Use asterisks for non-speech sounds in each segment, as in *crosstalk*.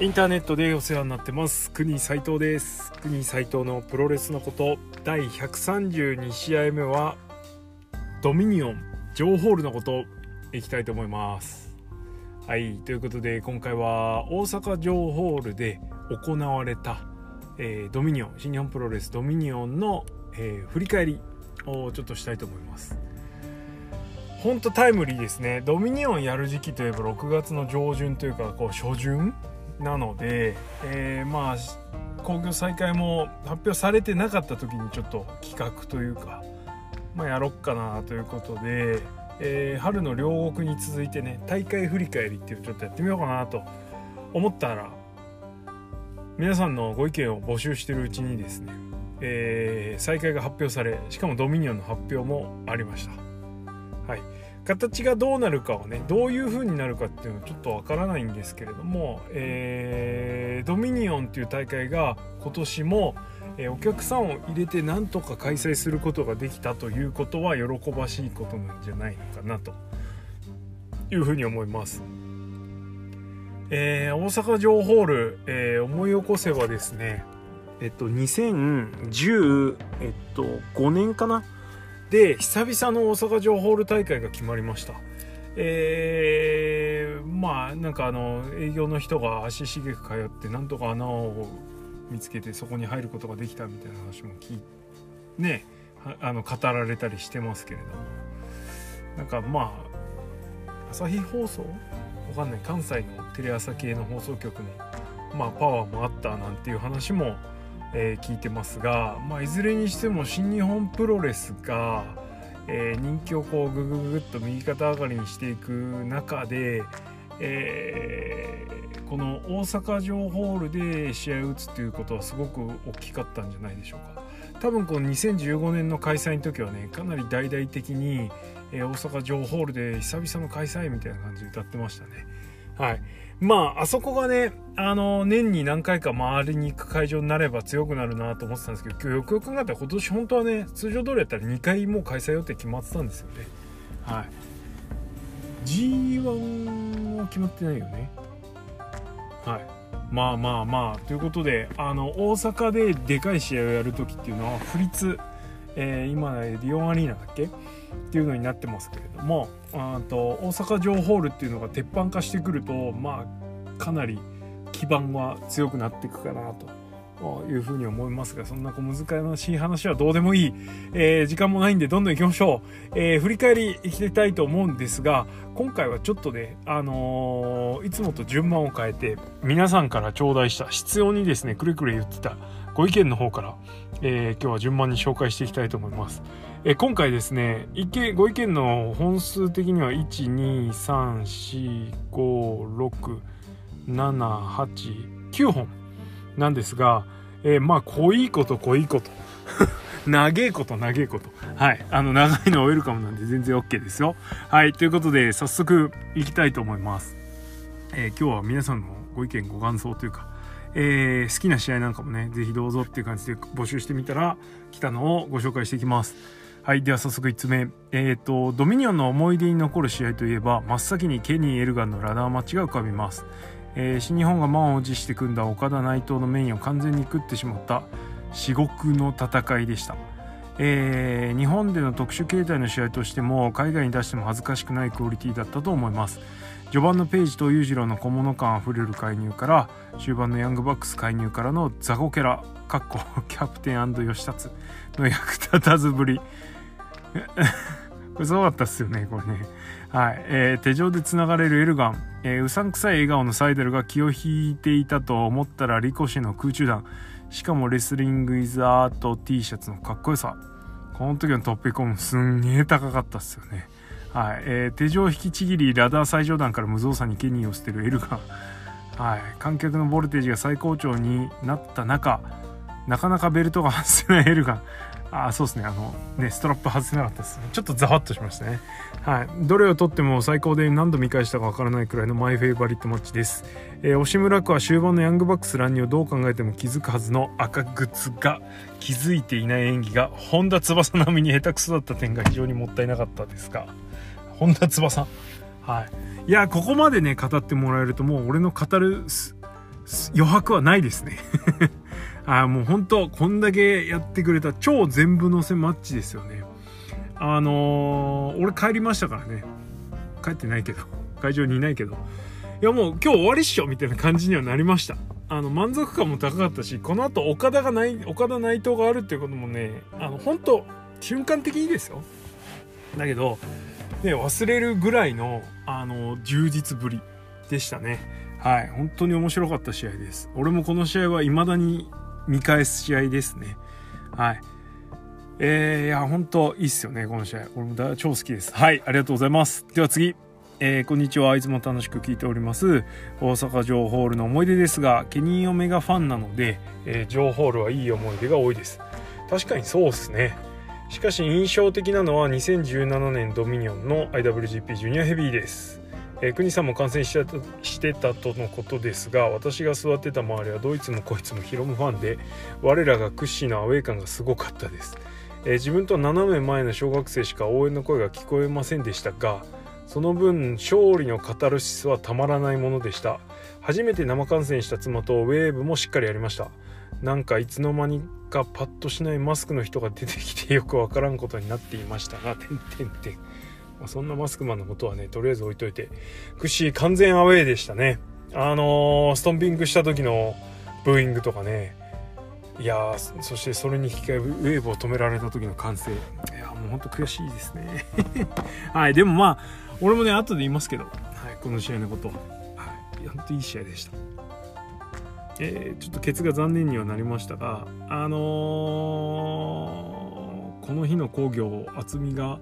インターネットでお世話になってます。国斉藤です。国斉藤のプロレスのこと。第132試合目はドミニオンジョーホールのこと。いきたいと思います。はい。ということで今回は大阪ジョーホールで行われた、えー、ドミニオン新日本プロレスドミニオンの、えー、振り返りをちょっとしたいと思います。ほんとタイムリーですね。ドミニオンやる時期といえば6月の上旬というかこう初旬なので、えー、まあ興行再開も発表されてなかった時にちょっと企画というか、まあ、やろっかなということで、えー、春の両国に続いてね大会振り返りっていうのをちょっとやってみようかなと思ったら皆さんのご意見を募集してるうちにですね、えー、再開が発表されしかもドミニオンの発表もありました。はい形がどうなるかをねどういう風になるかっていうのはちょっとわからないんですけれども、えー、ドミニオンっていう大会が今年も、えー、お客さんを入れてなんとか開催することができたということは喜ばしいことなんじゃないのかなというふうに思います。えー、大阪城ホール、えー、思い起こせばですねえっと2010えっと5年かなで久々の大阪城ホール大会が決まりました。えー、まあなんかあの営業の人が足しげく通ってなんとか穴を見つけてそこに入ることができたみたいな話も聞いねあの語られたりしてますけれども。なんかまあ朝日放送？わかんない。関西のテレ朝系の放送局のまあパワーもあったなんていう話もえ、聞いてますが、まあ、いずれにしても新日本プロレスが、え、人気をこうグググッと右肩上がりにしていく中で、えー、この大阪城ホールで試合を打つっていうことはすごく大きかったんじゃないでしょうか。多分この2015年の開催の時はねかなり大々的に、えー、大阪城ホールで久々の開催みたいな感じで歌ってましたね。はい。まあ、あそこがね、あの、年に何回か回りに行く会場になれば強くなるなと思ってたんですけど、今日よくよく考えたら今年本当はね、通常通りやったら2回もう開催予定決まってたんですよね。はい。G1 は決まってないよね。はい。まあまあまあ、ということで、あの、大阪ででかい試合をやるときっていうのは、府立、えー、今、リオンアリーナだっけ？っていうのになってますけれどもと大阪城ホールっていうのが鉄板化してくるとまあかなり基盤は強くなっていくかなと。いうふうに思いますがそんな小難しい話はどうでもいい、えー、時間もないんでどんどん行きましょう、えー、振り返りいきたいと思うんですが今回はちょっとね、あのー、いつもと順番を変えて皆さんから頂戴した必要にですねくれくれ言ってたご意見の方から、え今日は順番に紹介していきたいと思います。え今回ですね意見ご意見の本数的には123456789本なんですが、えー、まあ濃いこと濃いこと *laughs* 長えこと長えこと。はい。あの、長いのはウェルカムなんで全然 OK ですよ。はい。ということで、早速いきたいと思います。えー、今日は皆さんのご意見、ご感想というか、えー、好きな試合なんかもね、ぜひどうぞっていう感じで募集してみたら、来たのをご紹介していきます。はい。では早速1つ目。えっ、ー、と、ドミニオンの思い出に残る試合といえば、真っ先にケニー・エルガンのラダーマッチが浮かびます。えー、新日本が満を持して組んだ岡田内藤のメインを完全に食ってしまった至極の戦いでした。えー、日本での特殊形態の試合としても海外に出しても恥ずかしくないクオリティだったと思います序盤のページと裕次郎の小物感あふれる介入から終盤のヤングバックス介入からのザコケラかっこキャプテン吉達の役立たずぶりこれすごかったっすよね、これね。はい。えー、手錠で繋がれるエルガン。えー、うさんくさい笑顔のサイデルが気を引いていたと思ったらリコシの空中弾。しかもレスリングイズアート T シャツのかっこよさ。この時のトッピコンすんげえ高かったっすよね。はい。えー、手錠引きちぎりラダー最上段から無造作にケニーを捨てるエルガン。はい。観客のボルテージが最高潮になった中、なかなかベルトが外せないエルガン。あそうですね。あのねストラップ外せなかったですちょっとざわっとしましたね。はい。どれをとっても最高で何度見返したかわからないくらいのマイフェイバリットマッチです、えー、押村区は終盤のヤングバックス乱入をどう考えても気づくはずの赤靴が気づいていない演技が本田翼並みに下手くそだった点が非常にもったいなかったですが本田翼？はい。いやここまでね語ってもらえるともう俺の語る余白はないですね。あもう本当こんだけやってくれた超全部乗せマッチですよね。あのー、俺帰りましたからね。帰ってないけど。*laughs* 会場にいないけど。いやもう今日終わりっしょみたいな感じにはなりました。あの満足感も高かったしこの後岡田がない岡田内藤があるっていうこともねあの本当瞬間的にですよ。だけど、ね、忘れるぐらいのあの充実ぶりでしたね。はい。本当に面白かった試合です。俺もこの試合は未だに見返す試合ですねはいえー、いや本当いいっすよねこの試合俺も超好きですはいありがとうございますでは次えー、こんにちは。いつも楽しく聞いております。大阪城ホールの思い出ですが、ケニーオメガファンなので、えー、城ホールはいい思い出が多いです。確かにそうっすね。しかし印象的なのは2017年ドミニオンの IWGP ジュニアヘビーです。えー、国さんも観戦してたしてたとのことですが私が座ってた周りはどいつもこいつもヒロムファンで我らが屈指のアウェー感がすごかったです、えー、自分と斜め前の小学生しか応援の声が聞こえませんでしたがその分勝利のカタルシスはたまらないものでした。初めて生観戦した妻とウェーブもしっかりやりました。なんかいつの間にかパッとしないマスクの人が出てきてよくわからんことになっていましたが、てんてんてん。まあ、そんなマスクマンのことはね、とりあえず置いといて、クッシー完全アウェーでしたね。あのー、ストンピングした時のブーイングとかね、いやそしてそれに引き換えウェーブを止められた時の歓声。いやもうほんと悔しいですね。*laughs* はいでもまあ俺もね後で言いますけど、はい、この試合のこと。は、はい、ほんといい試合でした。えー、ちょっとケツが残念にはなりましたがあのー、この日の工業厚みが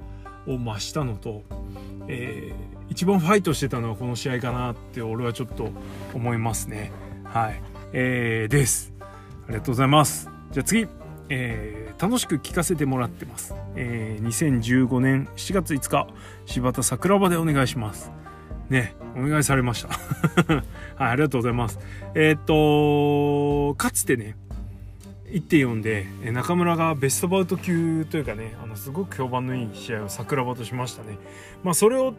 を増したのと、えー、一番ファイトしてたのはこの試合かなって俺はちょっと思いますね。はい。えー、です。ありがとうございます。じゃあ次。えー、楽しく聞かせてもらってます、えー、2015年7月5日柴田桜庭でお願いします。ねお願いされました。*laughs* はいありがとうございます。えー、っとかつてね1.4で中村がベストバウト級というかねあのすごく評判のいい試合を桜庭としましたね。まあそれを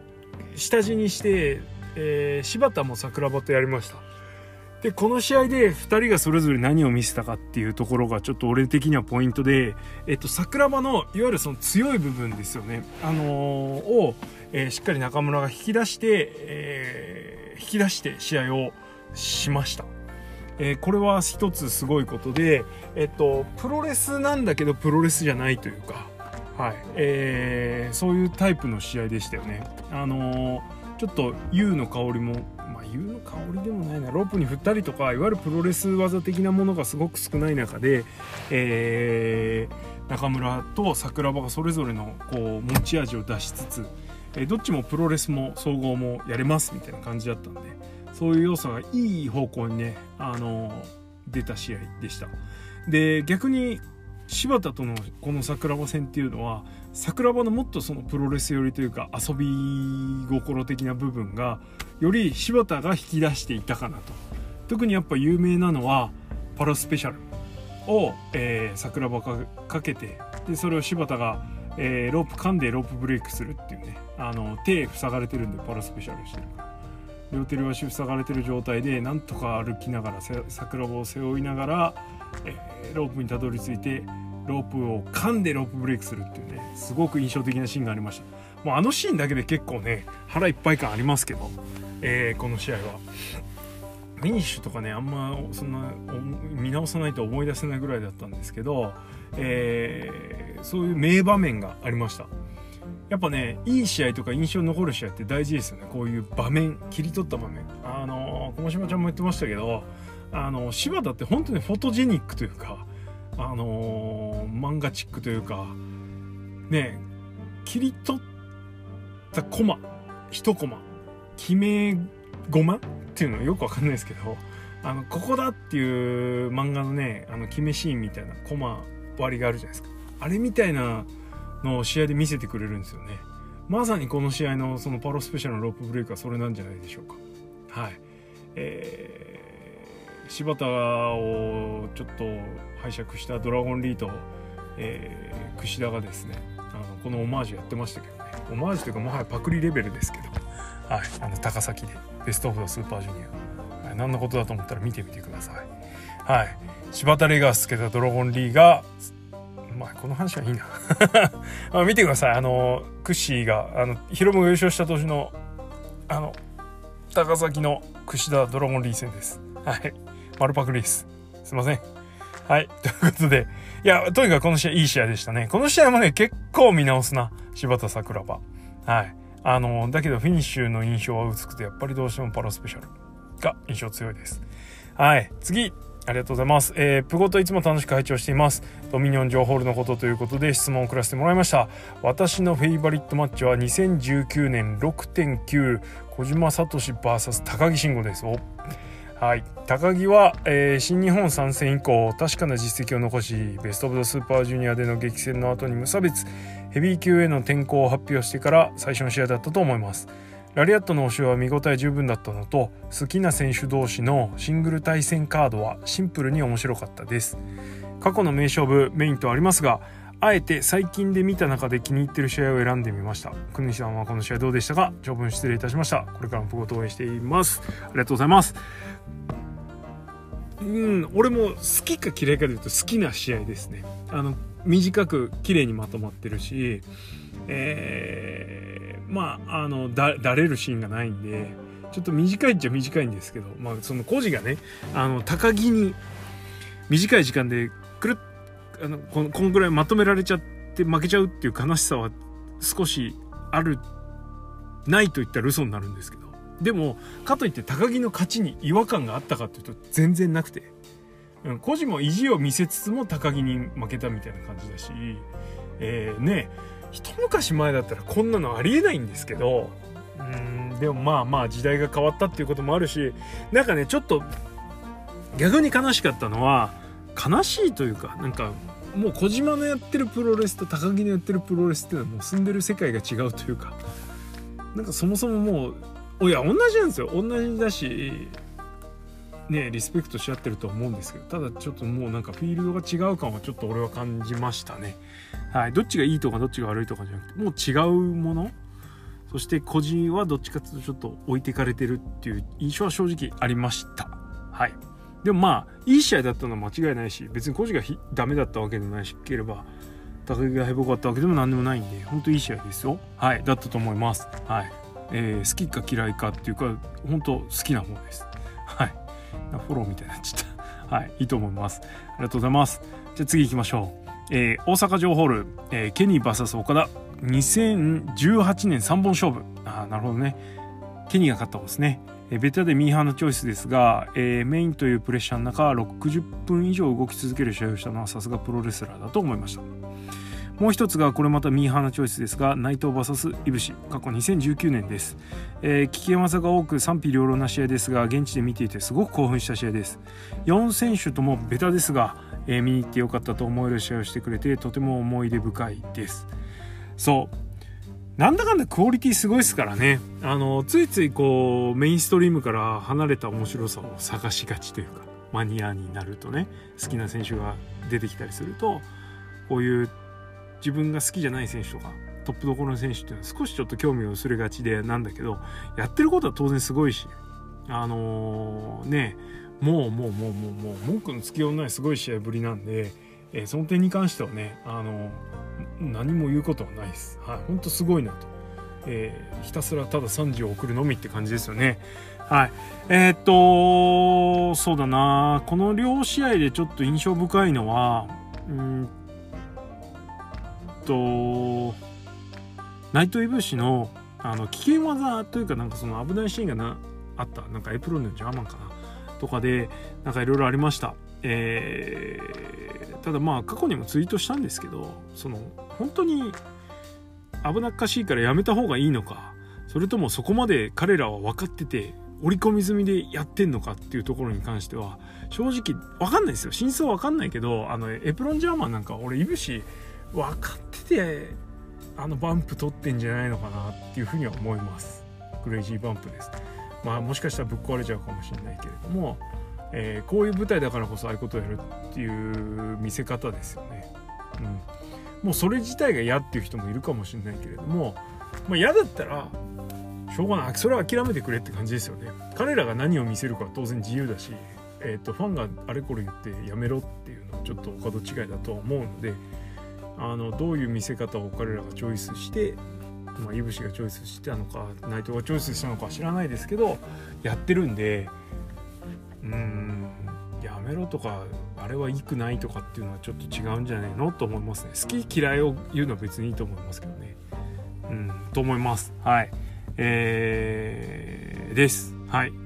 下地にして、えー、柴田も桜庭とやりました。でこの試合で2人がそれぞれ何を見せたかっていうところがちょっと俺的にはポイントで、えっと、桜庭のいわゆるその強い部分ですよね、あのー、を、えー、しっかり中村が引き出して、えー、引き出して試合をしました。えー、これは一つすごいことで、えっと、プロレスなんだけどプロレスじゃないというか、はいえー、そういうタイプの試合でしたよね。あのー、ちょっと U の香りも湯の香りでもないなロープに振ったりとかいわゆるプロレス技的なものがすごく少ない中で、えー、中村と桜庭がそれぞれのこう持ち味を出しつつ、え、どっちもプロレスも総合もやれますみたいな感じだったんでそういう要素がいい方向にね、あの出た試合でした。で逆に柴田とのこの桜庭戦っていうのは桜庭のもっとそのプロレス寄りというか遊び心的な部分がより柴田が引き出していたかなと特にやっぱ有名なのはパラスペシャルを、えー、桜庭かかけてでそれを柴田が、えー、ロープ噛んでロープブレイクするっていうねあの手塞がれてるんでパラスペシャルしてるから両手両足塞がれてる状態でなんとか歩きながら桜庭を背負いながら、えー、ロープにたどり着いてロープを噛んでロープブレイクするっていうねすごく印象的なシーンがありました。もうあのシーンだけで結構ね腹いっぱい感ありますけど、えー、この試合は。フィニッシュとかねあんまそんな見直さないと思い出せないぐらいだったんですけど、えー、そういう名場面がありました。やっぱねいい試合とか印象に残る試合って大事ですよね。こういう場面切り取った場面。あの駒島ちゃんも言ってましたけどあの柴田って本当にフォトジェニックというかあの、漫画チックというかね切り取ったコマ1コマ決めゴマっていうのはよくわかんないですけどあのここだっていう漫画のねあの決めシーンみたいなコマ割りがあるじゃないですか。あれみたいなの試合で見せてくれるんですよね。まさにこの試合のそのパロスペシャルのロープブレイクはそれなんじゃないでしょうか。はい。えー、柴田をちょっと拝借したドラゴンリーと、えー、櫛田がですねあのこのオマージュやってましたけどね。オマージュというかもはやパクリレベルですけど、はい、あの高崎でベストオブザスーパージュニア、はい、何のことだと思ったら見てみてください。はい。柴田レガースつけたドラゴンリーがまあこの話はいいな。*laughs* あ見てください。あのクッシーがあのヒロムが優勝した年のあの高崎の櫛田ドラゴンリー戦です。はい。丸パクリです。すいません。はい。ということでいやとにかくこの試合いい試合でしたね。この試合もね結構見直すな。柴田桜庭。はい。あのだけどフィニッシュの印象は薄くてやっぱりどうしてもパラスペシャルが印象強いです。はい。次。ありがとうございます。えー、プゴといつも楽しく拝聴しています。ドミニオン情報のことということで質問を送らせてもらいました。私のフェイバリットマッチは2019年6.9小島聡 VS 高木慎吾です。はい、高木は、えー、新日本参戦以降確かな実績を残しベスト・オブ・ザ・スーパージュニアでの激戦の後に無差別ヘビー級への転向を発表してから最初の試合だったと思いますラリアットの押しは見応え十分だったのと好きな選手同士のシングル対戦カードはシンプルに面白かったです。過去の名勝負メインとありますがあえて最近で見た中で気に入ってる試合を選んでみました。国西さんはこの試合どうでしたか？長文失礼いたしました。これからもご投影しています。ありがとうございます。うん俺も好きか嫌いかでいうと好きな試合ですね。あの短く綺麗にまとまってるしえー、まああのだだれるシーンがないんでちょっと短いっちゃ短いんですけど、まあ、その孤児がねあの高木に短い時間でくるっあのこのこのぐらいまとめられちゃって負けちゃうっていう悲しさは少しあるないと言ったら嘘になるんですけどでもかといって高木の勝ちに違和感があったかっていうと全然なくて、うん、個人も意地を見せつつも高木に負けたみたいな感じだし、えー、ね一昔前だったらこんなのありえないんですけどうんでもまあまあ時代が変わったっていうこともあるしなんかねちょっと逆に悲しかったのは悲しいというかなんかもう小島のやってるプロレスと高木のやってるプロレスっていうのはもう住んでる世界が違うというかなんかそもそももういや同じなんですよ。同じだしねリスペクトし合ってると思うんですけどただちょっともうなんかフィールドが違う感はちょっと俺は感じましたね。はい。どっちがいいとかどっちが悪いとかじゃなくてもう違うもの？そして個人はどっちかっていうとちょっと置いていかれてるっていう印象は正直ありました。はい。でもまあいい試合だったのは間違いないし別に個人がダメだったわけでもないしければ高木がへぼかったわけでも何でもないんで本当いい試合ですよ。はい。だったと思います。はい。えー、好きか嫌いかっていうか本当好きな方です。はい。フォローみたいになっちゃった。はい。いいと思います。ありがとうございます。じゃあ次行きましょう。えー、大阪城ホール、えー、ケニー VS 岡田2018年3本勝負。あなるほどね。ケニーが勝った方ですね。えベタでミーハーのチョイスですが、えー、メインというプレッシャーの中60分以上動き続ける試合をしたのはさすがプロレスラーだと思いました。もう一つがこれまたミーハーなチョイスですが内藤 VS いぶし過去2019年です、えー、危険技が多く賛否両論な試合ですが現地で見ていてすごく興奮した試合です。4選手ともベタですが、えー、見に行ってよかったと思える試合をしてくれてとても思い出深いです。そう。なんだかんだクオリティすごいですからね。あのついついこうメインストリームから離れた面白さを探しがちというかマニアになるとね好きな選手が出てきたりするとこういう自分が好きじゃない選手とかトップどころの選手っていうのは少しちょっと興味を薄れがちでなんだけどやってることは当然すごいしあのー、ねもうもうもうもうもう文句のつきようのないすごい試合ぶりなんで、えー、その点に関してはねあのー、何も言うことはないです。はい、ほんとすごいなと。えー、ひたすらただ3時を送るのみって感じですよね。はい。えー、っと、そうだな。この両試合でちょっと印象深いのは、うんとナイトイブシのあの危険技というかなんかその危ないシーンがなあった。なんかエプロンのジャーマンかな。とかでなんかいろいろありました、えー、ただまあ過去にもツイートしたんですけどその本当に危なっかしいからやめた方がいいのかそれともそこまで彼らは分かってて織り込み済みでやってんのかっていうところに関しては正直分かんないですよ。真相分かんないけどあのエプロンジャーマンなんか俺いぶし分かっててあのバンプ取ってんじゃないのかなっていうふうには思います。クレイジーバンプです。まあもしかしたらぶっ壊れちゃうかもしれないけれども、えー、こういう舞台だからこそああいうことをやるっていう見せ方ですよね、うん、もうそれ自体が嫌っていう人もいるかもしれないけれども、まあ、嫌だったらしょうがない。それは諦めてくれって感じですよね。彼らが何を見せるかは当然自由だし、えーと、ファンがあれこれ言ってやめろっていうのはちょっとお門違いだとは思うのであのどういう見せ方を彼らがチョイスしてまあ、いぶしがチョイスしたのか内藤がチョイスしたのか知らないですけどやってるんでうんやめろとかあれはいくないとかっていうのはちょっと違うんじゃないのと思いますね。好き嫌いを言うのは別にいいと思いますけどね。うんと思います。はい。えー、です。はい。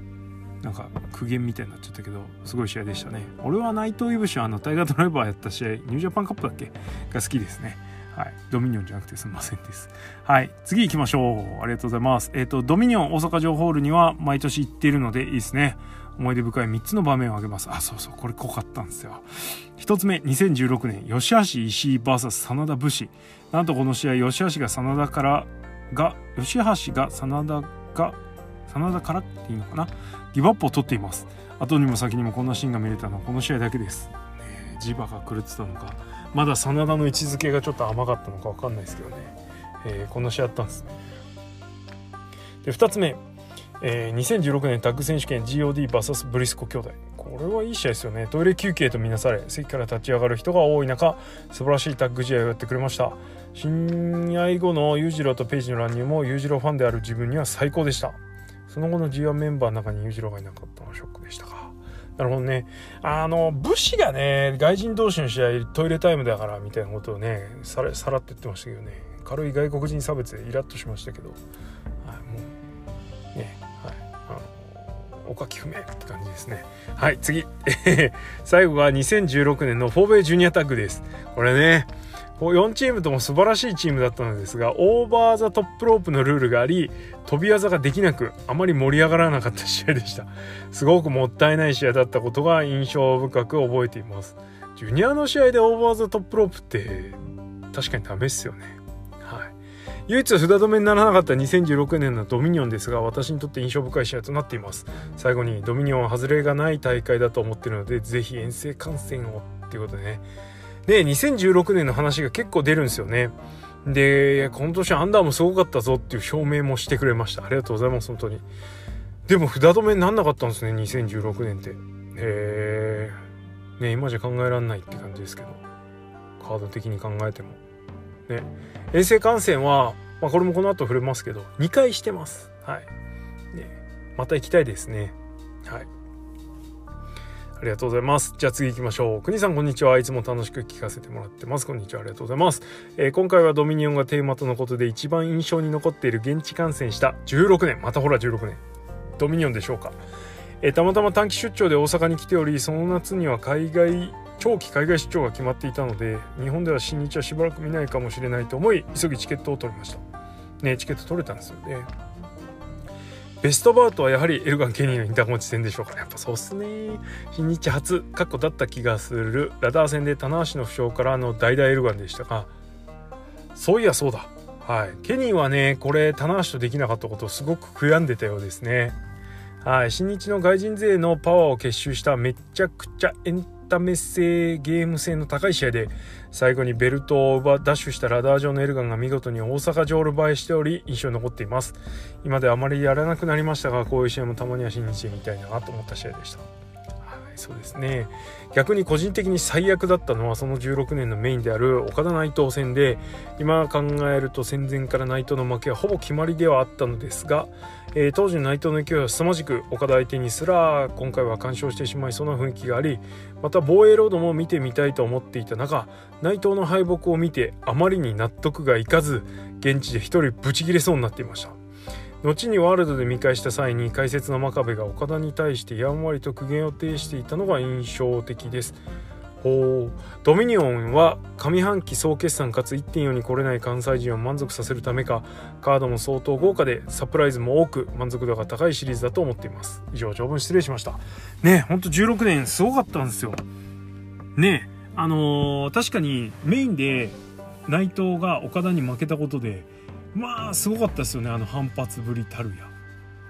なんか苦言みたいになっちゃったけどすごい試合でしたね俺は内藤いぶしはあのタイガードライバーやった試合ニュージャパンカップだっけ？が好きですねはい。ドミニオンじゃなくてすみませんです。はい。次行きましょう。ありがとうございます。えっ、ー、と、ドミニオン大阪城ホールには毎年行っているのでいいですね。思い出深い3つの場面を挙げます。あ、そうそう、これ濃かったんですよ。1つ目、2016年、吉橋石井 VS 真田武士。なんとこの試合、吉橋が真田からが、吉橋が真田が、真田からっていいのかな？ギブアップを取っています。後にも先にもこんなシーンが見れたのはこの試合だけです。ね、磁場が狂ってたのか。まだ真田の位置づけがちょっと甘かったのか分かんないですけどね、えー、こんな試合あったんですで2つ目、えー、2016年タッグ選手権 GODVS ブリスコ兄弟これはいい試合ですよねトイレ休憩とみなされ席から立ち上がる人が多い中素晴らしいタッグ試合をやってくれました新愛後の裕次郎とペイジの乱入も裕次郎ファンである自分には最高でしたその後の G1 メンバーの中に裕次郎がいなかったのはショックでしたかなるほどね。あの、武士がね、外人同士の試合、トイレタイムだからみたいなことをね、さらさらって言ってましたけどね、軽い外国人差別でイラッとしましたけど、はい、もう、ね、はい、あの、おかき不明って感じですね。はい、次。*laughs* 最後が2016年のフォーベイジュニアタッグです。これね、4チームとも素晴らしいチームだったのですがオーバー・ザ・トップロープのルールがあり飛び技ができなくあまり盛り上がらなかった試合でした。*laughs* すごくもったいない試合だったことが印象深く覚えています。ジュニアの試合でオーバー・ザ・トップロープって確かにダメっすよね。はい。唯一札止めにならなかった2016年のドミニオンですが私にとって印象深い試合となっています。最後にドミニオンは外れがない大会だと思ってるのでぜひ遠征観戦をっていうことでね。で、2016年の話が結構出るんですよね。で、今年アンダーもすごかったぞっていう証明もしてくれました。ありがとうございます、本当に。でも、札止めになんなかったんですね、2016年って。へえ。ね、今じゃ考えられないって感じですけど。カード的に考えても。ね。衛星観戦は、まあ、これもこの後触れますけど、2回してます。はい。ね。また行きたいですね。はい。ありがとうございます。じゃあ次行きましょう。国さんこんにちは。いつも楽しく聞かせてもらってます。こんにちは。ありがとうございます。えー、今回はドミニオンがテーマとのことで一番印象に残っている現地観戦した16年。またほら16年。ドミニオンでしょうか。えー、たまたま短期出張で大阪に来ており、その夏には海外、長期海外出張が決まっていたので、日本では新日はしばらく見ないかもしれないと思い、急ぎチケットを取りました。ね、チケット取れたんですよね。ベストバウトはやはりエルガン・ケニーのインターコンチ戦でしょうかね。やっぱそうっすね。新日初過去だった気がする。ラダー戦で棚橋の負傷からの代々エルガンでしたが。そういやそうだ。はい。ケニーはねこれ棚橋とできなかったことをすごく悔やんでたようですね。はい。新日の外人勢のパワーを結集しためちゃくちゃエンたメ性ゲーム性の高い試合で最後にベルトを奪ダッシュしたラダー上のエルガンが見事に大阪城ル映えしており印象に残っています。今ではあまりやらなくなりましたがこういう試合もたまには新日で見たいなと思った試合でした。そうですね。逆に個人的に最悪だったのはその16年のメインである岡田内藤戦で今考えると戦前から内藤の負けはほぼ決まりではあったのですが、えー、当時の内藤の勢いは凄まじく岡田相手にすら今回は干渉してしまいそうな雰囲気がありまた防衛ロードも見てみたいと思っていた中内藤の敗北を見てあまりに納得がいかず現地で一人ブチギレそうになっていました。後にワールドで見返した際に解説の真壁が岡田に対してやんわりと苦言を呈していたのが印象的です。ほう。ドミニオンは上半期総決算かつ1.4に来れない関西人を満足させるためかカードも相当豪華でサプライズも多く満足度が高いシリーズだと思っています。以上長文失礼しました。ねほんと16年すごかったんですよ。ねあのー、確かにメインで内藤が岡田に負けたことでまあすごかったですよね。あの反発ぶりたるや。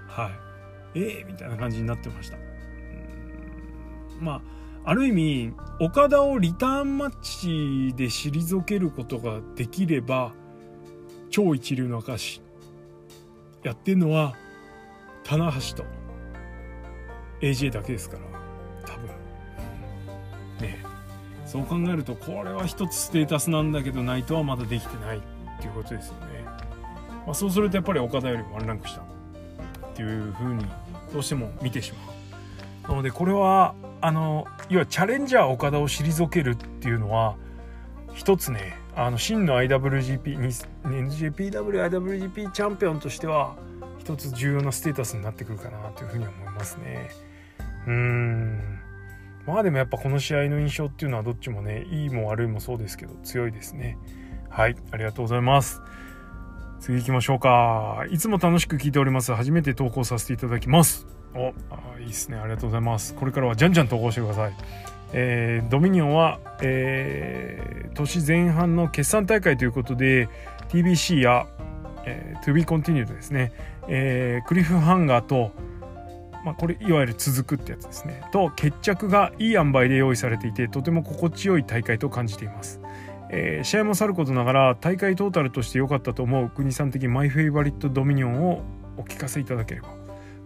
はい。ええー、みたいな感じになってました。まあある意味岡田をリターンマッチで退けることができれば超一流の証やってるのは棚橋と AJ だけですから。多分。ねそう考えるとこれは一つステータスなんだけどナイトはまだできてないっていうことですよね、まあ、そうするとやっぱり岡田よりワンランク下。っていう風にどうしても見てしまう。なのでこれはあの要はチャレンジャー岡田を退けるっていうのは一つねあの真の IWGP NJPWIWGP チャンピオンとしては一つ重要なステータスになってくるかなというふうに思いますね。うん。まあでもやっぱこの試合の印象っていうのはどっちもねいいも悪いもそうですけど強いですね。はい。ありがとうございます。次行きましょうか。いつも楽しく聞いております。初めて投稿させていただきます。おあいいですね。ありがとうございます。これからはじゃんじゃん投稿してください。えー、ドミニオンは、えー、年前半の決算大会ということで TBC や、えー、To be continued ですね、えー、クリフハンガーと、まあ、これいわゆる続くってやつですね。と決着がいい塩梅で用意されていてとても心地よい大会と感じています、えー、試合もさることながら大会トータルとして良かったと思う国さん的マイフェイバリットドミニオンをお聞かせいただければ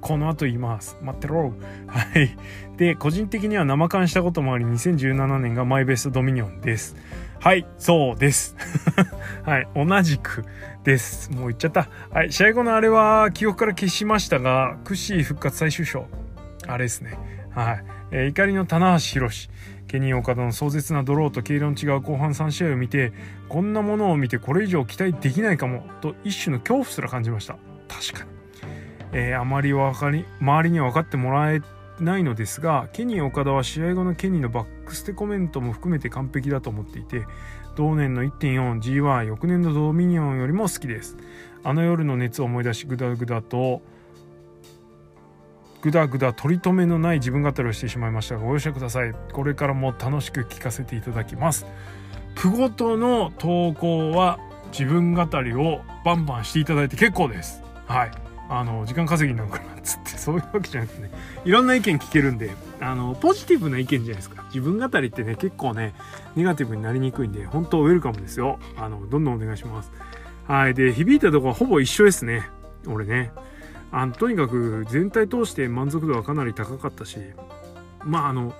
この後言います。待ってろ。はい。で、個人的には生感したこともあり、2017年がマイベストドミニオンです。はい、そうです。*laughs* はい、同じくです。もう言っちゃった。はい、試合後のあれは記憶から消しましたが、クッシー復活最終章。あれですね。はい。えー、怒りの棚橋宏。ケニー岡田の壮絶なドローと経論違う後半3試合を見て、こんなものを見てこれ以上期待できないかも、と一種の恐怖すら感じました。確かに。えー、あまり分かり周りには分かってもらえないのですがケニー岡田は試合後のケニーのバックステコメントも含めて完璧だと思っていて同年の 1.4G1 翌年のドミニオンよりも好きですあの夜の熱を思い出しグダグダとグダグダ取り留めのない自分語りをしてしまいましたがご容赦ください。これからも楽しく聞かせていただきます。プゴトの投稿は自分語りをバンバンしていただいて結構です。はい。あの時間稼ぎになのかなっつって。*laughs* そういうわけじゃなくてね。いろんな意見聞けるんであのポジティブな意見じゃないですか。自分語りってね結構ねネガティブになりにくいんで本当ウェルカムですよ。あのどんどんお願いします。はい。で響いたとこはほぼ一緒ですね。俺ね。あのとにかく全体通して満足度はかなり高かったしまああの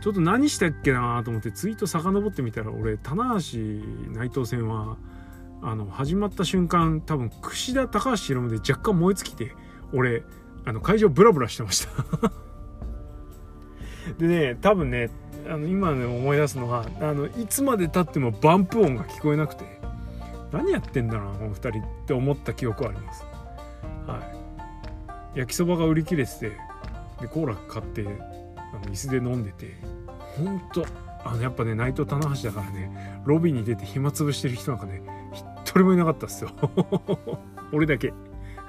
ちょっと何したっけなと思ってツイート遡ってみたら俺棚橋内藤戦はあの始まった瞬間多分櫛田高橋宏で若干燃え尽きて俺あの会場ブラブラしてました。*laughs* でね多分ねあの今ね思い出すのはあのいつまでたってもバンプ音が聞こえなくて何やってんだろうなこの2人って思った記憶はあります。はい。焼きそばが売り切れててでコーラ買ってあの椅子で飲んでてほんとあのやっぱね内藤棚橋だからねロビーに出て暇つぶしてる人なんかね一人もいなかったっすよ。*laughs* 俺だけ。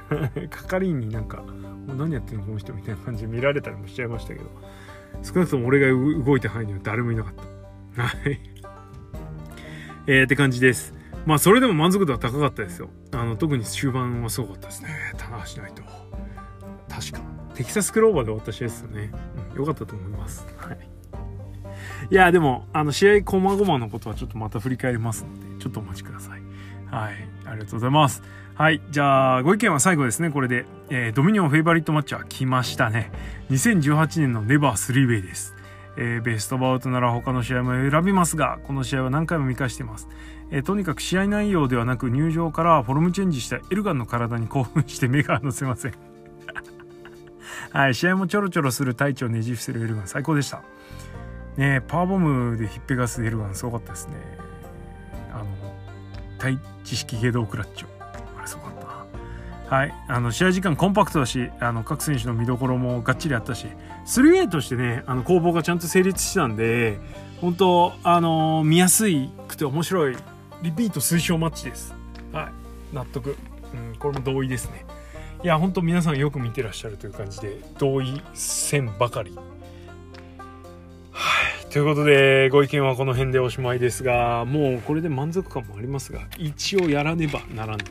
*laughs* 係員になんかもう何やってんの？この人みたいな感じで見られたりもしちゃいましたけど少なくとも俺が動いた範囲には誰もいなかった。はい。*laughs* えー、って感じです。まあそれでも満足度は高かったですよ。あの特に終盤はすごかったですね。棚橋ないと確かテキサスクローバーで終わった試合ですよね、うん、よかったと思いますはいいやでもあの試合こまごまのことはちょっとまた振り返りますのでちょっとお待ちくださいはい。ありがとうございます。はい。じゃあ、ご意見は最後ですね。これで。えー、ドミニオンフェイバリットマッチは来ましたね。2018年のネバースリーウェイです。えー、ベストバウトなら他の試合も選びますが、この試合は何回も見返しています。えー、とにかく試合内容ではなく入場からフォルムチェンジしたエルガンの体に興奮して目が離せません。はい。試合もちょろちょろする隊長をねじ伏せるエルガン最高でした。ねパワーボムでひっぺがすエルガンすごかったですね。あの、対知識系動クラッチョあれすごかったなはいあの試合時間コンパクトだしあの各選手の見どころもがっちりあったし 3A としてねあの攻防がちゃんと成立してたんで本当あの見やすくて面白いリピート推奨マッチですはい納得、うん、これも同意ですねいや本当皆さんよく見てらっしゃるという感じで同意線ばかりということで、ご意見はこの辺でおしまいですが、もうこれで満足感もありますが、一応やらねばならぬ。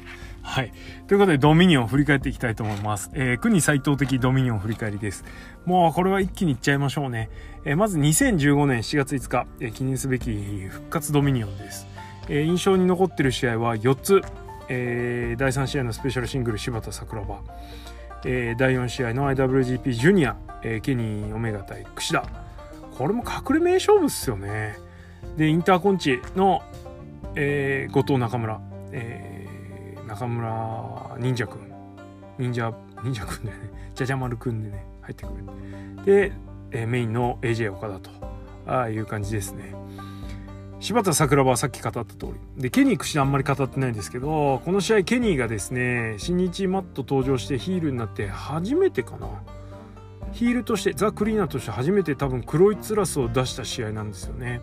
はい。ということで、ドミニオンを振り返っていきたいと思います。えー、国斎藤的ドミニオン振り返りです。もうこれは一気にいっちゃいましょうね。えー、まず2015年7月5日、えー、記念すべき復活ドミニオンです。えー、印象に残ってる試合は4つ。えー、第3試合のスペシャルシングル柴田桜庭、えー、第4試合の IWGP ジュニア、えー、ケニー・オメガ対櫛田。これも隠れ名勝負っすよね。でインターコンチの、えー、後藤中村、えー、中村忍者くん。忍者忍者くんでね。じゃじゃ丸くんでね入ってくる。で、えー、メインの AJ 岡田とああいう感じですね。柴田桜庭はさっき語った通り。でケニー櫛田あんまり語ってないんですけどこの試合ケニーがですね新日マット登場してヒールになって初めてかな。ヒールとしてザ・クリーナーとして初めて多分黒いツラスを出した試合なんですよね。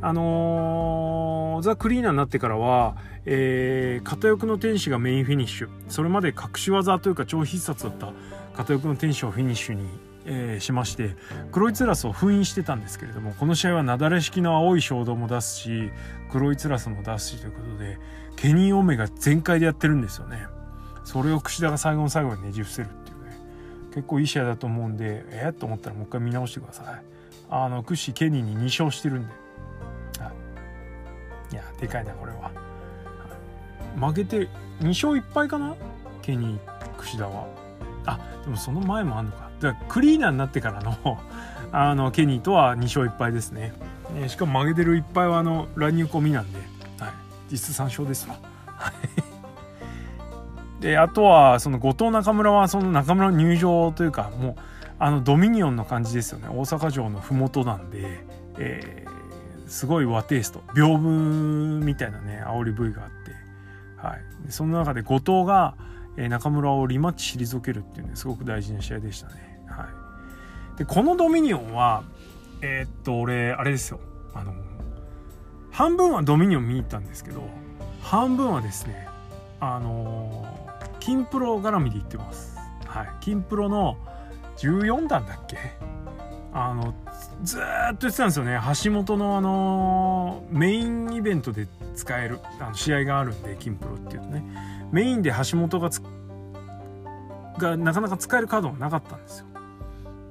あのー、ザ・クリーナーになってからは、えー、片翼の天使がメインフィニッシュ。それまで隠し技というか超必殺だった片翼の天使をフィニッシュにえー、しまして黒いツラスを封印してたんですけれどもこの試合は雪崩式の青い衝動も出すし黒いツラスも出すしということでケニー・オメが全開でやってるんですよね。それを櫛田が最後の最後にねじ伏せるっていうね。結構いい試合だと思うんでえっ、と思ったらもう一回見直してください。あのクシケニーに2勝してるんで、い、いやでかいなこれは、負けて2勝1敗かな？ケニー櫛田は。あでもその前もあんのか。だからクリーナーになってからの *laughs* あのケニーとは2勝1敗ですね、えー、しかも負けてる1敗はあの乱入込みなんで、はい、実質3勝ですわ。であとはその後藤中村はその中村の入場というかもうあのドミニオンの感じですよね。大阪城の麓なんで、えー、すごい和テイスト。屏風みたいなね煽り V があって、はい、その中で後藤が中村をリマッチ退けるっていうねすごく大事な試合でしたね。でこのドミニオンはえー、っと俺あれですよ。あの半分はドミニオン見に行ったんですけど半分はですねあの金プロ絡みで行ってます。はい、金プロの14段だっけ？あのずっと言ってたんですよね。橋本のあのメインイベントで使えるあの試合があるんで金プロっていうとね。メインで橋本ががなかなか使えるカードがなかったんですよ。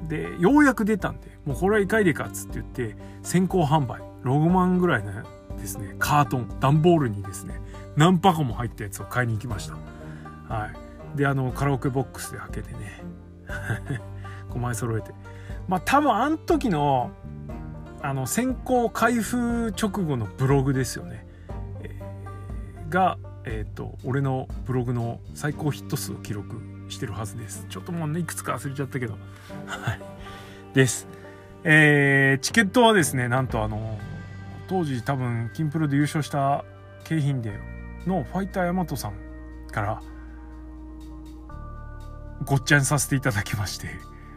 でようやく出たんでもうこれはいかいでかっつって言って先行販売6万ぐらいのですねカートン段ボールにですね何箱も入ったやつを買いに行きました。はい、であのカラオケボックスで開けてね *laughs* 5枚揃えて。まあ多分あの時のあの先行開封直後のブログですよね、えー、がえっ、ー、と俺のブログの最高ヒット数を記録してるはずです。ちょっともうねいくつか忘れちゃったけど。はい。です。えー、チケットはですねなんとあの当時多分金プロで優勝した景品でのファイターヤマトさんからごっちゃにさせていただきまして。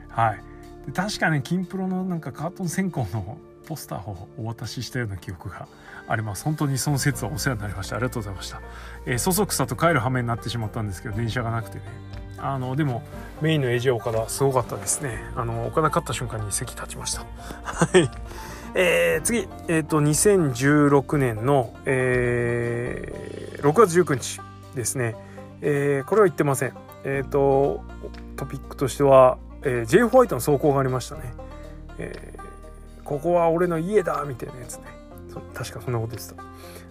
はい。で確かね金プロのなんかカートン選考のポスターをお渡ししたような記憶があります。本当にその説はお世話になりました。ありがとうございました、えー、そそくさと帰る羽目になってしまったんですけど電車がなくてね。あのでもメインの AJ 岡田すごかったですね。あの岡田勝った瞬間に席立ちました。はい。えー、次、えっ、ー、と2016年の、えー、6月19日ですね、えー、これは言ってません。えっ、ー、とトピックとしては、えー、J ホワイトの走行がありましたね、えー、ここは俺の家だみたいなやつね。確かそんなこと言ってた。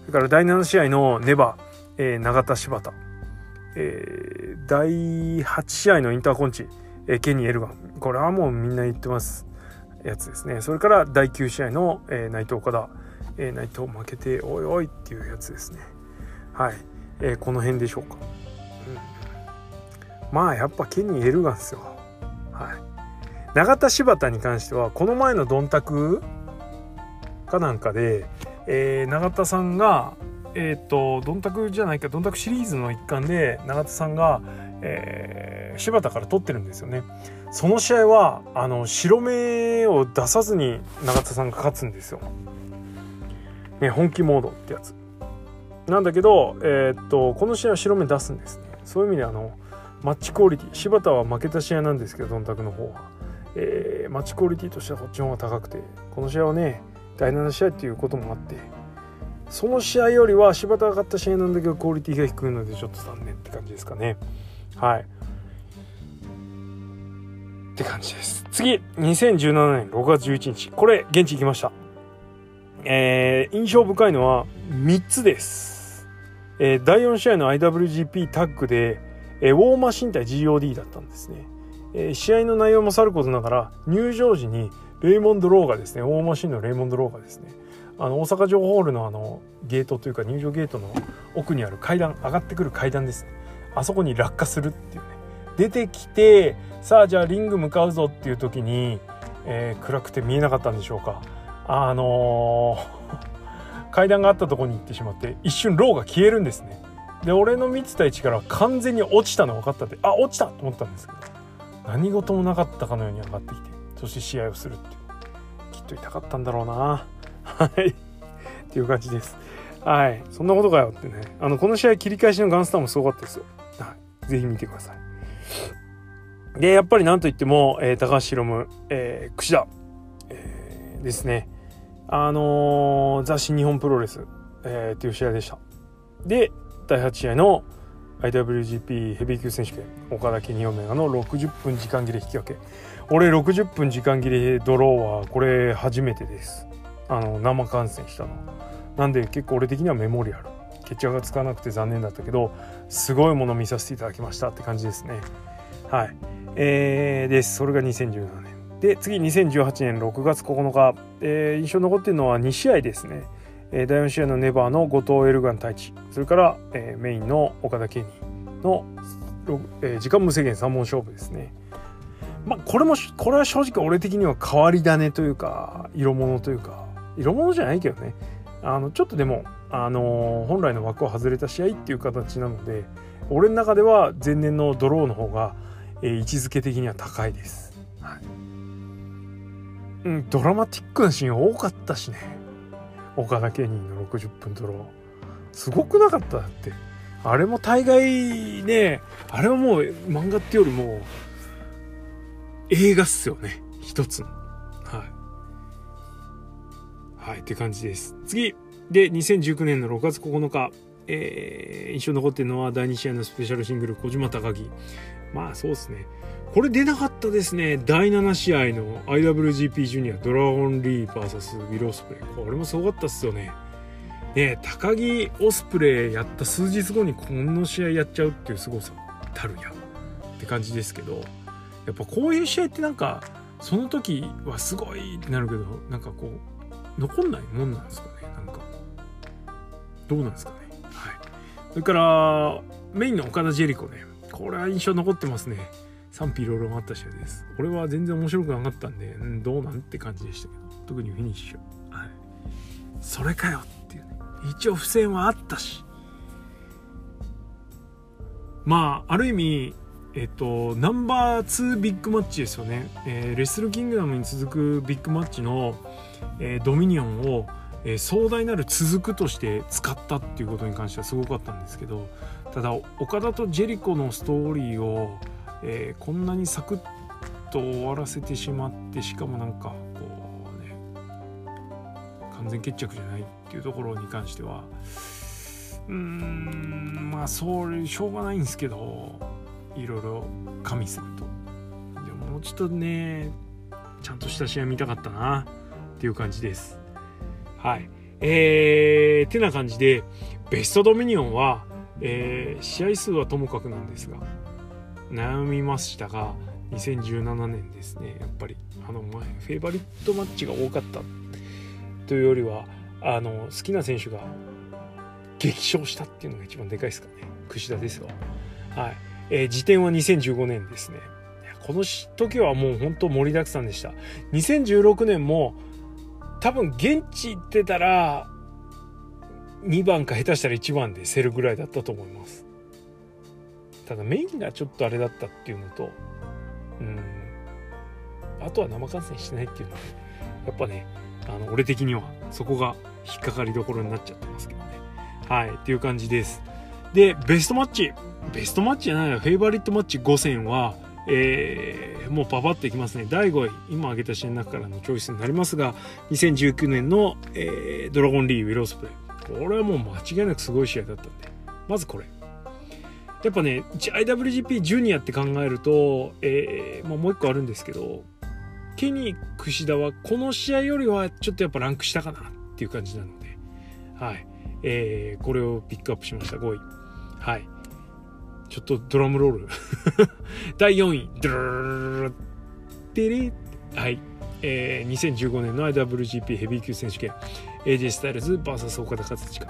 それから第7試合のネバ、えー、永田柴田。えー、第8試合のインターコンチ、えー、ケニー・エルガン。これはもうみんな言ってます。やつですね。それから第9試合の、えー、内藤岡田。えー、内藤負けて、おいおいっていうやつですね。はい。えー、この辺でしょうか。うん、まあやっぱケニー・エルガンですよ。はい。永田柴田に関しては、この前のドンタクかなんかで、えー、永田さんがえっ、ー、とどんたくじゃないかどんたくシリーズの一環で永田さんが、えー、柴田から取ってるんですよね。その試合はあの白目を出さずに永田さんが勝つんですよ、ね、本気モードってやつ。なんだけど、えー、っとこの試合は白目出すんですね。そういう意味であのマッチクオリティ柴田は負けた試合なんですけどどんたくの方は、えー、マッチクオリティとしてはこっちの方が高くてこの試合はね第7試合っていうこともあってその試合よりは柴田が勝った試合なんだけどクオリティが低いのでちょっと残念って感じですかね。はい。って感じです。次。2017年6月11日。これ現地行きました。えー、印象深いのは3つです。えー、第4試合の IWGP タッグで、えー、ウォーマシン対 GOD だったんですね、えー、試合の内容もさることながら入場時にレイモンド・ローがですね。ウォーマシンのレイモンド・ローがですね。あの大阪城ホールのあのゲートというか入場ゲートの奥にある階段上がってくる階段です。ねあそこに落下するっていうね。出てきてさあじゃあリング向かうぞっていう時に、えー、暗くて見えなかったんでしょうか。あのー、*laughs* 階段があったとこに行ってしまって一瞬ローが消えるんですね。で俺の見てた位置から完全に落ちたの分かったってあ落ちたと思ったんですけど何事もなかったかのように上がってきてそして試合をするってきっと痛かったんだろうな。はい。っていう感じです。はい。そんなことかよってね。あのこの試合切り返しのガンスターもすごかったですよ。はい。ぜひ見てください。でやっぱりなんといっても、えー、高橋宏夢、えー、櫛田、えー、ですね。あのー、ザ・新日本プロレス、えー、っていう試合でした。で第8試合の IWGP ヘビー級選手権岡田ケニオメガの60分時間切れ引き分け。俺60分時間切れドローはこれ初めてです。あの生観戦したの。なんで結構俺的にはメモリアル。決着がつかなくて残念だったけどすごいもの見させていただきましたって感じですね。はい。えー、です。それが2017年。で次2018年6月9日、えー、印象に残ってるのは2試合ですね、えー、第4試合のネバーの後藤エルガン太一それから、えー、メインの岡田ケニーの、えー、時間無制限3本勝負ですね。まあこれもこれは正直俺的には変わり種というか色物というか色物じゃないけどね。あのちょっとでも、あのー、本来の枠を外れた試合っていう形なので俺の中では前年のドローの方が、えー、位置づけ的には高いです、はい。うん、ドラマティックなシーン多かったしね。岡田ケニーの60分ドロー。すごくなかったって。あれも大概ねあれはもう漫画ってよりも映画っすよね。一つのはい、って感じです。次。で、2019年の6月9日、えー、印象残ってるのは第2試合のスペシャルシングル、小島高木。まあ、そうですね。これ出なかったですね。第7試合の IWGP ジュニアドラゴンリー VS ウィル・オスプレイ。これもすごかったっすよね。ね高木オスプレイやった数日後にこの試合やっちゃうっていう凄さたるやって感じですけど、やっぱこういう試合ってなんか、その時はすごいってなるけど、なんかこう、残んないもんなんですかねなんか。どうなんですかね。はい。それからメインの岡田ジェリコね。これは印象残ってますね。賛否両論あった試合です。俺は全然面白くなかったんで、うん、どうなんって感じでしたけど。特にフィニッシュ。はい。それかよっていうね。一応不戦はあったし。まあある意味えっと、ナンバー2ビッグマッチですよね、えー、レスルキングダムに続くビッグマッチの、えー、ドミニオンを、えー、壮大なる続くとして使ったっていうことに関してはすごかったんですけどただ岡田とジェリコのストーリーを、えこんなにサクッと終わらせてしまってしかもなんかこうね完全決着じゃないっていうところに関してはうーんまあそうしょうがないんですけどいろいろ加味すると。でももうちょっとねちゃんとした試合見たかったな。っていう感じです。はい。えー、てな感じでベストドミニオンは、えー、試合数はともかくなんですが悩みましたが2017年ですね。やっぱりあの前フェイバリットマッチが多かった。というよりはあの好きな選手が激勝したっていうのが一番でかいですかね。櫛田ですよはい。えー、時点は2015年ですね。この時はもう本当盛りだくさんでした。2016年も多分現地行ってたら2番か下手したら1番で競るぐらいだったと思います。ただメインがちょっとあれだったっていうのと、うん、あとは生観戦してないっていうのは、やっぱね、あの、俺的にはそこが引っかかりどころになっちゃってますけどね。はい、っていう感じです。で、ベストマッチ。ベストマッチじゃないよ。フェイバリットマッチ5戦は、えー、もうパパッといきますね。第5位、今挙げた試合の中からのチョイスになりますが、2019年の、えー、ドラゴンリー・ウィロースプレイ。これはもう間違いなくすごい試合だったんで。まずこれ。やっぱね、IWGP ジュニアって考えると、えー、まあ、もう一個あるんですけど、ケニー・櫛田はこの試合よりはちょっとやっぱランク下かなっていう感じなので、はい。えー、これをピックアップしました5位はいちょっとドラムロール。*laughs* 第4位。ドゥルルルテレはいえー、2015年の IWGP ヘビー級選手権 AJ スタイルズ VS 岡田和親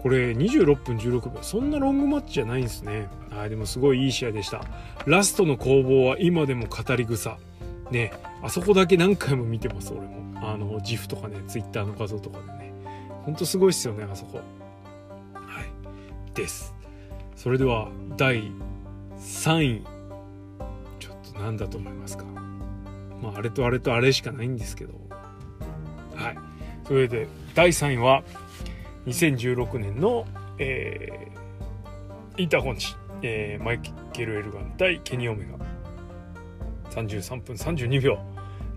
これ26分16秒そんなロングマッチじゃないんですねはいでもすごいいい試合でしたラストの攻防は今でも語り草ねあそこだけ何回も見てます俺もあの GIF とかね Twitter の画像とかでねほんとすごいっすよねあそこはいですそれでは第3位。ちょっと何だと思いますか？まああれとあれとあれしかないんですけど。はい。それで第3位は2016年の、えー、インターコンチ、えー、マイケル・エルガン対ケニー・オメガ。33分32秒。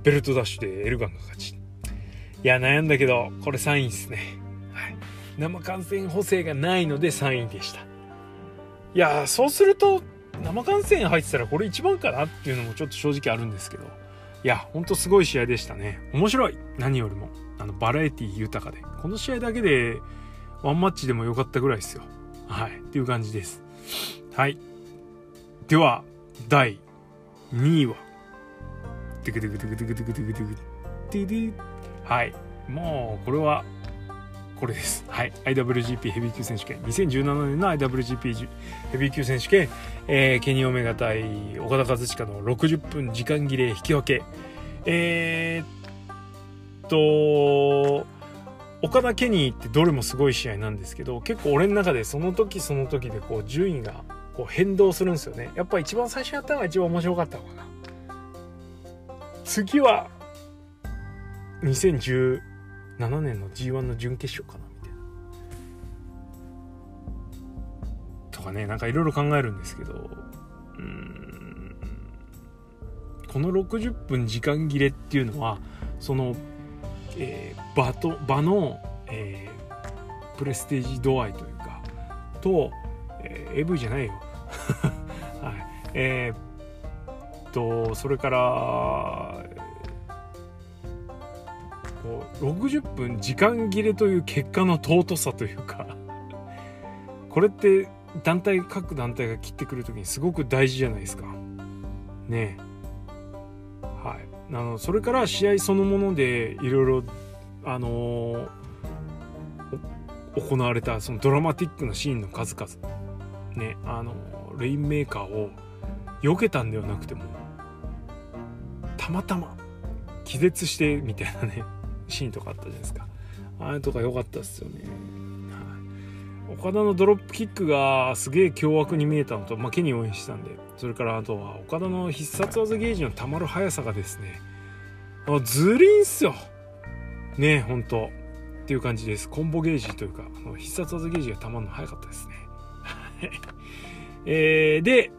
ベルトダッシュでエルガンが勝ち。いや悩んだけどこれ3位ですね、はい、生観戦補正がないので3位でした。いやそうすると生観戦入ってたらこれ一番かなっていうのもちょっと正直あるんですけど。いやほんとすごい試合でしたね。面白い。何よりも。あのバラエティ豊かで。この試合だけでワンマッチでも良かったぐらいですよ。はい。っていう感じです。はい。では第2位は。はいもうこれはこれです。はい。IWGP ヘビー級選手権。2017年の IWGP ヘビー級選手権、えー、ケニー・オメガ対岡田和親の60分時間切れ引き分け。えー、っと、岡田ケニーってどれもすごい試合なんですけど、結構俺の中でその時その時でこう順位がこう変動するんですよね。やっぱ一番最初やったのが一番面白かったのかな。次は2010 7年の G1 の準決勝かなみたいな。とかねなんかいろいろ考えるんですけどうん。この60分時間切れっていうのはその、えー、場と場の、えー、プレステージ度合いというかと、えー、AV じゃないよ。*laughs* はい。えーとそれから60分時間切れという結果の尊さというか *laughs* これって団体各団体が切ってくる時にすごく大事じゃないですか。ねはい。あのそれから試合そのものでいろいろあの行われたそのドラマティックなシーンの数々。ねあのレインメーカーを避けたんではなくてもたまたま気絶してみたいなね。シーンとかあったじゃないですか。あれとか良かったっすよね、はい、岡田のドロップキックがすげえ凶悪に見えたのと、まあ、ケニー応援したんでそれからあとは岡田の必殺技ゲージのたまる速さがですねずりんっすよ。ねえほんと。っていう感じです。コンボゲージというか必殺技ゲージがたまるの早かったですね。えー、で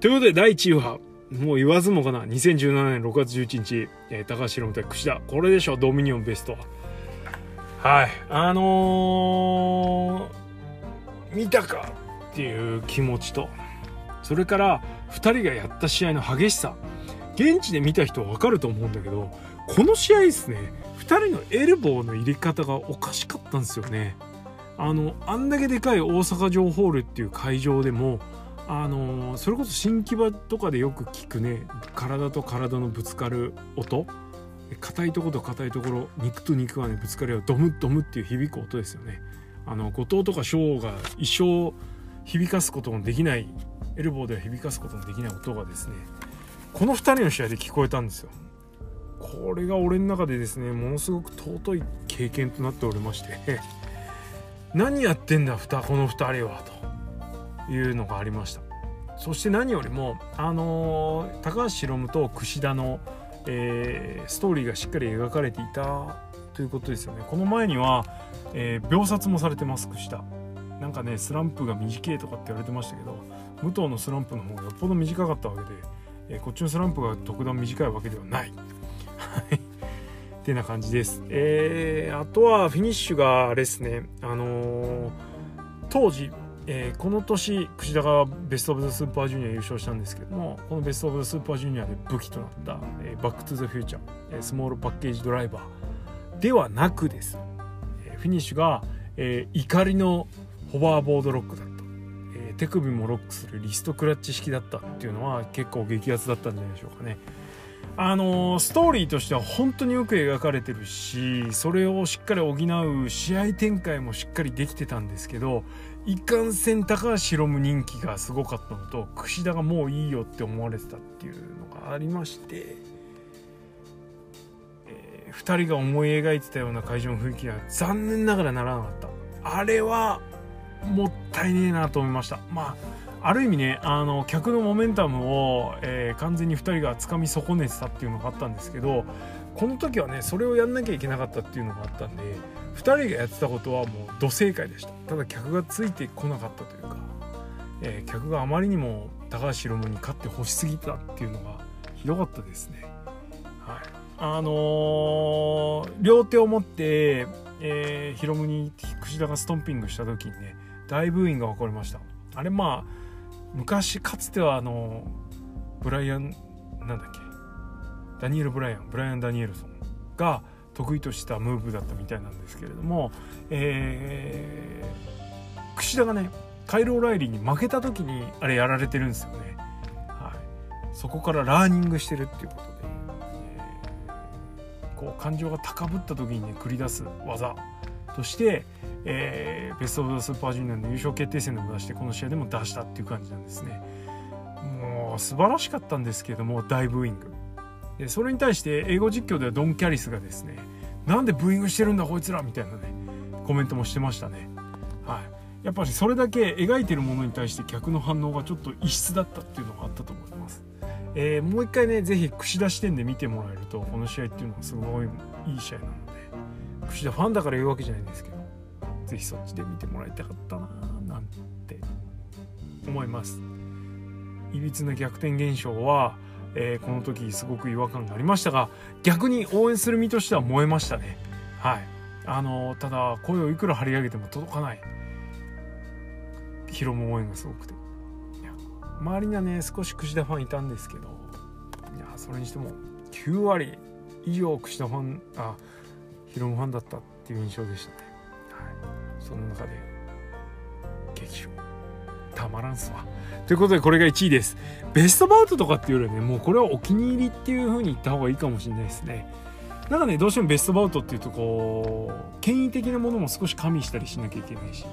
ということで第1位はもう言わずもかな2017年6月11日、えー、高橋宏夢対櫛田。これでしょドミニオンベストは。い。あのー、見たかっていう気持ちとそれから2人がやった試合の激しさ。現地で見た人は分かると思うんだけどこの試合ですね2人のエルボーの入れ方がおかしかったんですよね。あのあんだけでかい大阪城ホールっていう会場でもあのそれこそ新木場とかでよく聞くね体と体のぶつかる音。硬いところと硬いところ肉と肉がねぶつかり合うドムドムっていう響く音ですよね。あの後藤とか翔が一生響かすことのできないエルボーでは響かすことのできない音がですねこの2人の試合で聞こえたんですよ。これが俺の中でですねものすごく尊い経験となっておりまして。*laughs* 何やってんだこの2人はと。いうのがありました。そして何よりもあのー、高橋宏夢と櫛田の、えー、ストーリーがしっかり描かれていたということですよね。この前には、えー、秒殺もされてます櫛田。なんかねスランプが短いとかって言われてましたけど武藤のスランプの方がよっぽど短かったわけで、えこっちのスランプが特段短いわけではない。ってな感じです。えー、あとはフィニッシュがですね、あのー、当時えー、この年櫛田がベスト・オブ・ザ・スーパージュニア優勝したんですけどもこのベスト・オブ・ザ・スーパージュニアで武器となった、えー、バック・トゥ・ザ・フューチャー、え、スモールパッケージドライバーではなくです、え、フィニッシュが、え、怒りのホバーボードロックだった、え、手首もロックするリストクラッチ式だったっていうのは結構激アツだったんじゃないでしょうかね。あの、ストーリーとしては本当によく描かれてるしそれをしっかり補う試合展開もしっかりできてたんですけどいかんせん高橋宏夢人気がすごかったのと櫛田がもういいよって思われてたっていうのがありまして、えー、2人が思い描いてたような会場の雰囲気は残念ながらならなかった。あれはもったいねえなと思いました。まあある意味ねあの客のモメンタムを、えー、完全に2人がつかみ損ねてたっていうのがあったんですけどこの時はねそれをやんなきゃいけなかったっていうのがあったんで2人がやってたことはもう土正解でした。ただ客がついてこなかったというか、えー、客があまりにも高橋宏夢に勝ってほしすぎたっていうのがひどかったですね。はい。あのー、両手を持って、えー、ヒロムに櫛田がストンピングした時にね大ブーイングが起こりました。あれまあ昔かつてはあのブライアンなんだっけ？ダニエル・ブライアンブライアン・ダニエルソンが得意としたムーブだったみたいなんですけれども、えー、櫛田がねカイル・オライリーに負けた時にあれやられてるんですよね、はい、そこからラーニングしてるっていうことで、えー、こう感情が高ぶった時にね繰り出す技。として、えー、ベスト・オブ・ザ・スーパージュニアの優勝決定戦でも出してこの試合でも出したっていう感じなんですね。もう素晴らしかったんですけども大ブーイング。でそれに対して英語実況ではドン・キャリスがですねなんでブーイングしてるんだこいつらみたいなねコメントもしてましたね。はい。やっぱりそれだけ描いてるものに対して客の反応がちょっと異質だったっていうのがあったと思います、えー、もう一回ね是非串田視点で見てもらえるとこの試合っていうのはすごいいい試合なので串田ファンだから言うわけじゃないんですけど是非そっちで見てもらいたかったななんて。思います。いびつな逆転現象はえー、この時すごく違和感がありましたが逆に応援する身としては燃えましたね。はい。あのただ声をいくら張り上げても届かない。ヒロム応援がすごくて。周りにはね少し櫛田ファンいたんですけどいやそれにしても9割以上櫛田ファンあヒロムファンだったっていう印象でしたね。はい。その中で。激賞たまらんすわ。ということでこれが1位です。ベストバウトとかっていうよりはねもうこれはお気に入りっていう風に言った方がいいかもしれないですね。なんかねどうしてもベストバウトっていうとこう権威的なものも少し加味したりしなきゃいけないし、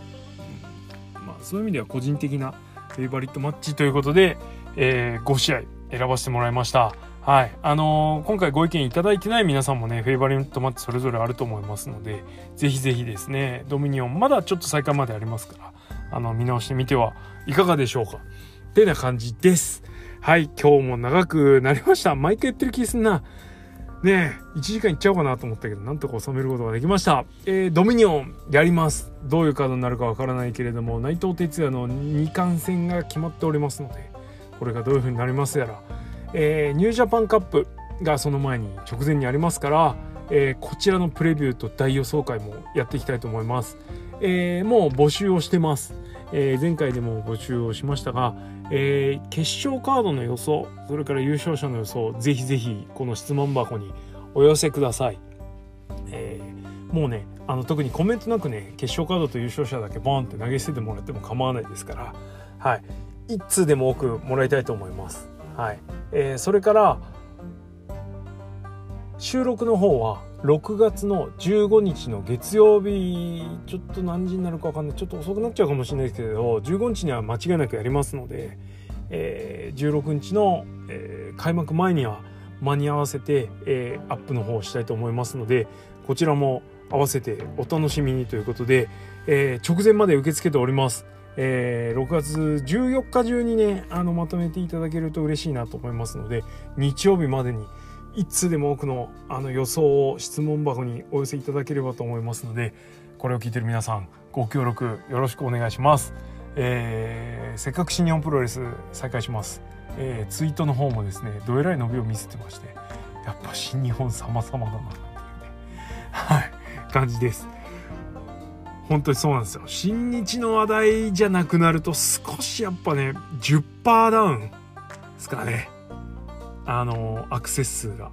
うん、まあそういう意味では個人的なフェイバリットマッチということで、えー、5試合選ばせてもらいましたはい。あのー、今回ご意見いただいてない皆さんもね、フェイバリットマッチそれぞれあると思いますので、ぜひぜひですね、ドミニオン、まだちょっと再開までありますから、あの、見直してみてはいかがでしょうか。ってな感じです。はい、今日も長くなりました。毎回言ってる気すんな。ねえ、1時間いっちゃおうかなと思ったけど、なんとか収めることができました。えー、ドミニオンやります。どういうカードになるかわからないけれども、内藤哲也の2冠戦が決まっておりますので、これがどういう風になりますやら。えー、ニュージャパンカップがその前に直前にありますから、えー、こちらのプレビューと大予想会もやっていきたいと思います。えー、もう募集をしてます。えー、前回でも募集をしましたが、えー、決勝カードの予想それから優勝者の予想ぜひぜひこの質問箱にお寄せください、えー、もうねあの特にコメントなくね決勝カードと優勝者だけボンって投げ捨ててもらっても構わないですからはい一通でも多くもらいたいと思いますはい、えー、それから収録の方は6月の15日の月曜日ちょっと何時になるか分かんないちょっと遅くなっちゃうかもしれないですけど15日には間違いなくやりますので、えー、16日の、えー、開幕前には間に合わせて、えー、アップの方をしたいと思いますのでこちらも合わせてお楽しみにということで、えー、直前まで受け付けております。えー、6月14日中にねあのまとめていただけると嬉しいなと思いますので日曜日までに一通でも多くのあの予想を質問箱にお寄せいただければと思いますのでこれを聞いてる皆さんご協力よろしくお願いします、えー、せっかく新日本プロレス再開します、えー、ツイートの方もですねどえらい伸びを見せてましてやっぱ新日本様々だなっていうねはい感じです。本当にそうなんですよ。新日の話題じゃなくなると少しやっぱね10%ダウンですかね。あのアクセス数が。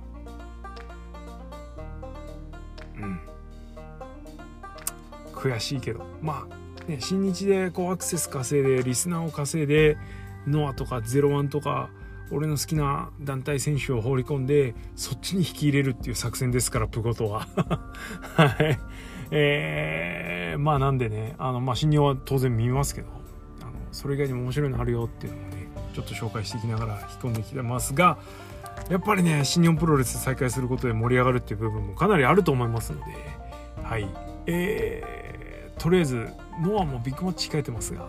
うん。悔しいけど。まあね新日でこうアクセス稼いでリスナーを稼いでノアとか01とか俺の好きな団体選手を放り込んでそっちに引き入れるっていう作戦ですからプゴトは。*laughs* はい。えー、まあなんでねあのまあ新日は当然見ますけどあのそれ以外にも面白いのあるよっていうのをねちょっと紹介していきながら引き込んできてますがやっぱりね新日本プロレス再開することで盛り上がるっていう部分もかなりあると思いますのではい。えー、とりあえずノアもビッグマッチ控えてますが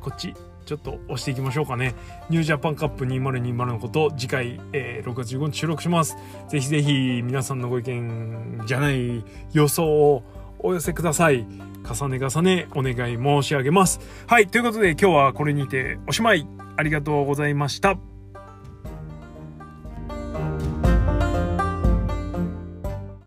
こっち。ちょっと押していきましょうかね。ニュージャパンカップ2020のこと、次回、えー、6月15日収録します。ぜひぜひ皆さんのご意見じゃない予想をお寄せください。重ね重ねお願い申し上げます。はい、ということで今日はこれにておしまい。ありがとうございました。